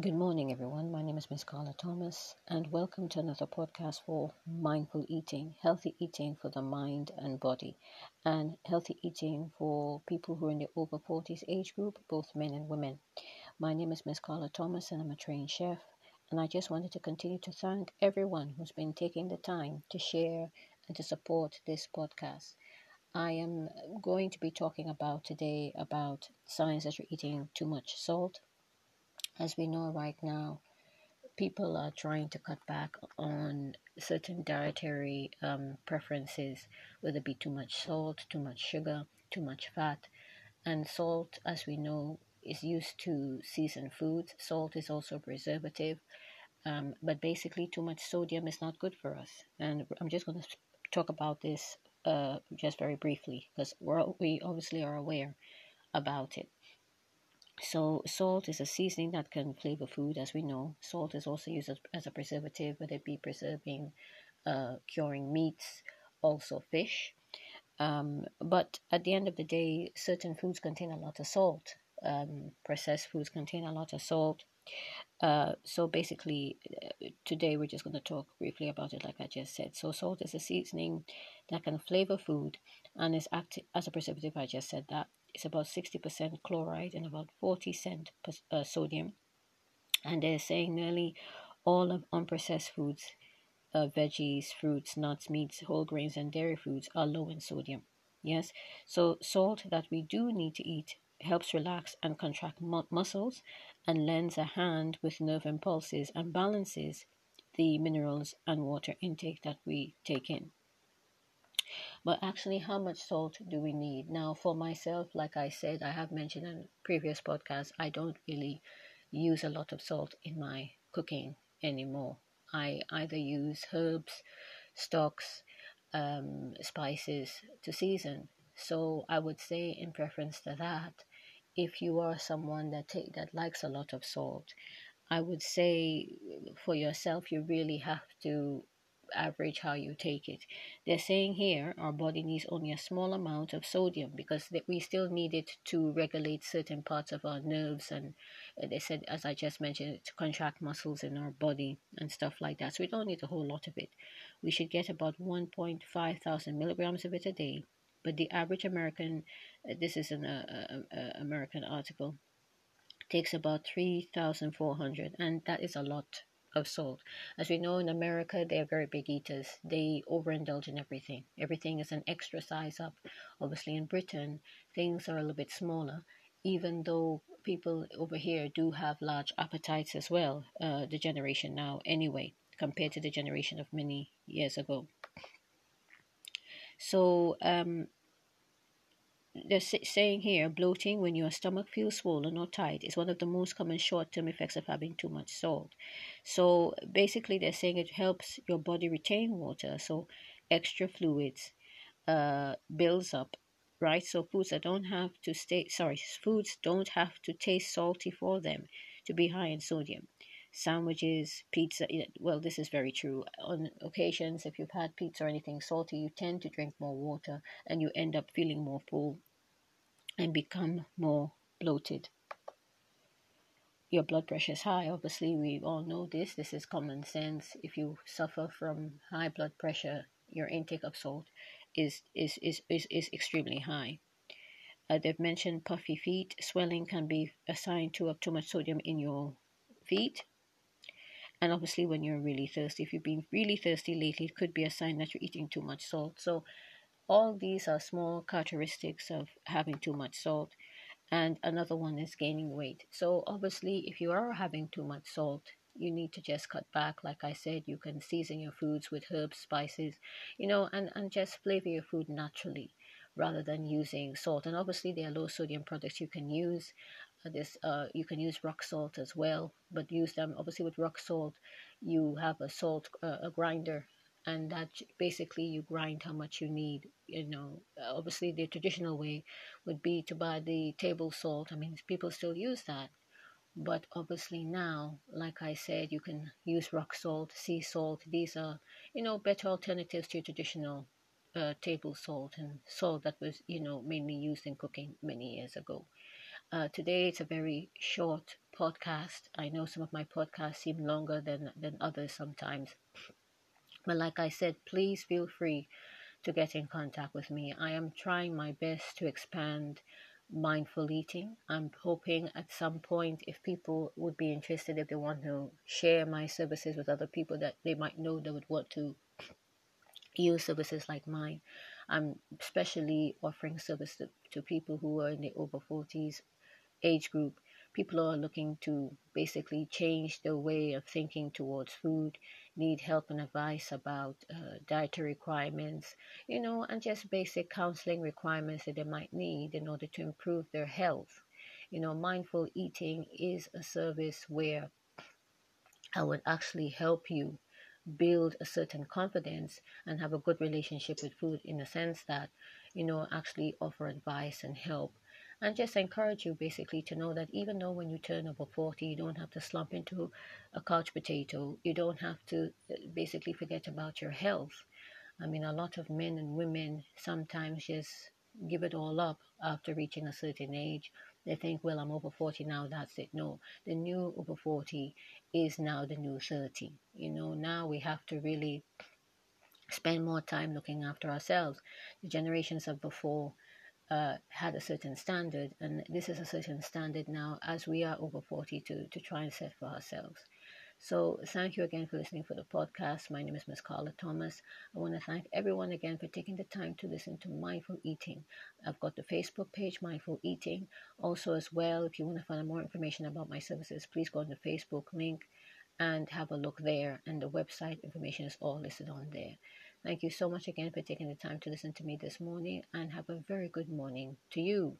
Good morning, everyone. My name is Miss Carla Thomas, and welcome to another podcast for mindful eating, healthy eating for the mind and body, and healthy eating for people who are in the over 40s age group, both men and women. My name is Miss Carla Thomas, and I'm a trained chef. And I just wanted to continue to thank everyone who's been taking the time to share and to support this podcast. I am going to be talking about today about signs that you're eating too much salt as we know right now, people are trying to cut back on certain dietary um, preferences, whether it be too much salt, too much sugar, too much fat. And salt, as we know, is used to season foods. Salt is also preservative. Um, but basically, too much sodium is not good for us. And I'm just going to talk about this uh, just very briefly because we obviously are aware about it. So, salt is a seasoning that can flavor food, as we know. Salt is also used as, as a preservative, whether it be preserving, uh, curing meats, also fish. Um, but at the end of the day, certain foods contain a lot of salt. Um, processed foods contain a lot of salt. Uh, so basically, uh, today we're just going to talk briefly about it, like I just said. So salt is a seasoning that can flavor food and is active as a preservative. I just said that it's about 60% chloride and about 40% uh, sodium. And they're saying nearly all of unprocessed foods, uh, veggies, fruits, nuts, meats, whole grains, and dairy foods are low in sodium. Yes, so salt that we do need to eat helps relax and contract mu- muscles and lends a hand with nerve impulses and balances the minerals and water intake that we take in. But actually, how much salt do we need? Now, for myself, like I said, I have mentioned in previous podcasts, I don't really use a lot of salt in my cooking anymore. I either use herbs, stocks, um, spices to season. So I would say, in preference to that, if you are someone that take, that likes a lot of salt, I would say for yourself, you really have to average how you take it. They're saying here our body needs only a small amount of sodium because we still need it to regulate certain parts of our nerves and uh, they said as I just mentioned to contract muscles in our body and stuff like that. So we don't need a whole lot of it. We should get about 1.5 thousand milligrams of it a day. But the average American, uh, this is an uh, uh American article, takes about 3,400, and that is a lot of salt. As we know in America, they are very big eaters. They overindulge in everything. Everything is an extra size up. Obviously, in Britain, things are a little bit smaller, even though people over here do have large appetites as well, uh, the generation now, anyway, compared to the generation of many years ago. So, um, they're saying here bloating when your stomach feels swollen or tight is one of the most common short term effects of having too much salt. So basically, they're saying it helps your body retain water, so extra fluids uh, builds up, right? So foods that don't have to stay, sorry, foods don't have to taste salty for them to be high in sodium. Sandwiches, pizza, well, this is very true. On occasions, if you've had pizza or anything salty, you tend to drink more water and you end up feeling more full and become more bloated. Your blood pressure is high. Obviously, we all know this. This is common sense. If you suffer from high blood pressure, your intake of salt is is is is, is extremely high. Uh, they've mentioned puffy feet. Swelling can be a sign to too much sodium in your feet. And obviously, when you're really thirsty, if you've been really thirsty lately, it could be a sign that you're eating too much salt. So, all these are small characteristics of having too much salt. And another one is gaining weight. So, obviously, if you are having too much salt, you need to just cut back. Like I said, you can season your foods with herbs, spices, you know, and, and just flavor your food naturally rather than using salt. And obviously, there are low sodium products you can use. Uh, this uh, you can use rock salt as well, but use them obviously with rock salt. You have a salt uh, a grinder and that basically you grind how much you need you know obviously the traditional way would be to buy the table salt i mean people still use that but obviously now like i said you can use rock salt sea salt these are you know better alternatives to traditional uh, table salt and salt that was you know mainly used in cooking many years ago Uh, today it's a very short podcast. I know some of my podcasts seem longer than, than others sometimes. But like I said, please feel free to get in contact with me. I am trying my best to expand mindful eating. I'm hoping at some point, if people would be interested, if they want to share my services with other people that they might know that would want to use services like mine. I'm especially offering service to, to people who are in the over 40s age group people are looking to basically change their way of thinking towards food, need help and advice about uh, dietary requirements, you know, and just basic counseling requirements that they might need in order to improve their health. You know, mindful eating is a service where I would actually help you build a certain confidence and have a good relationship with food in the sense that, you know, actually offer advice and help and just encourage you basically to know that even though when you turn over 40 you don't have to slump into a couch potato. You don't have to uh, basically forget about your health. I mean a lot of men and women sometimes just give it all up after reaching a certain age. They think well i'm over 40 now that's it. No the new over 40 is now the new 30 you know. Now we have to really spend more time looking after ourselves. The generations of before uh, had a certain standard, and this is a certain standard now as we are over 40 to, to try and set for ourselves. So, thank you again for listening for the podcast. My name is Miss Carla Thomas. I want to thank everyone again for taking the time to listen to Mindful Eating. I've got the Facebook page, Mindful Eating. Also, as well, if you want to find out more information about my services, please go on the Facebook link and have a look there. And the website information is all listed on there. Thank you so much again for taking the time to listen to me this morning and have a very good morning to you.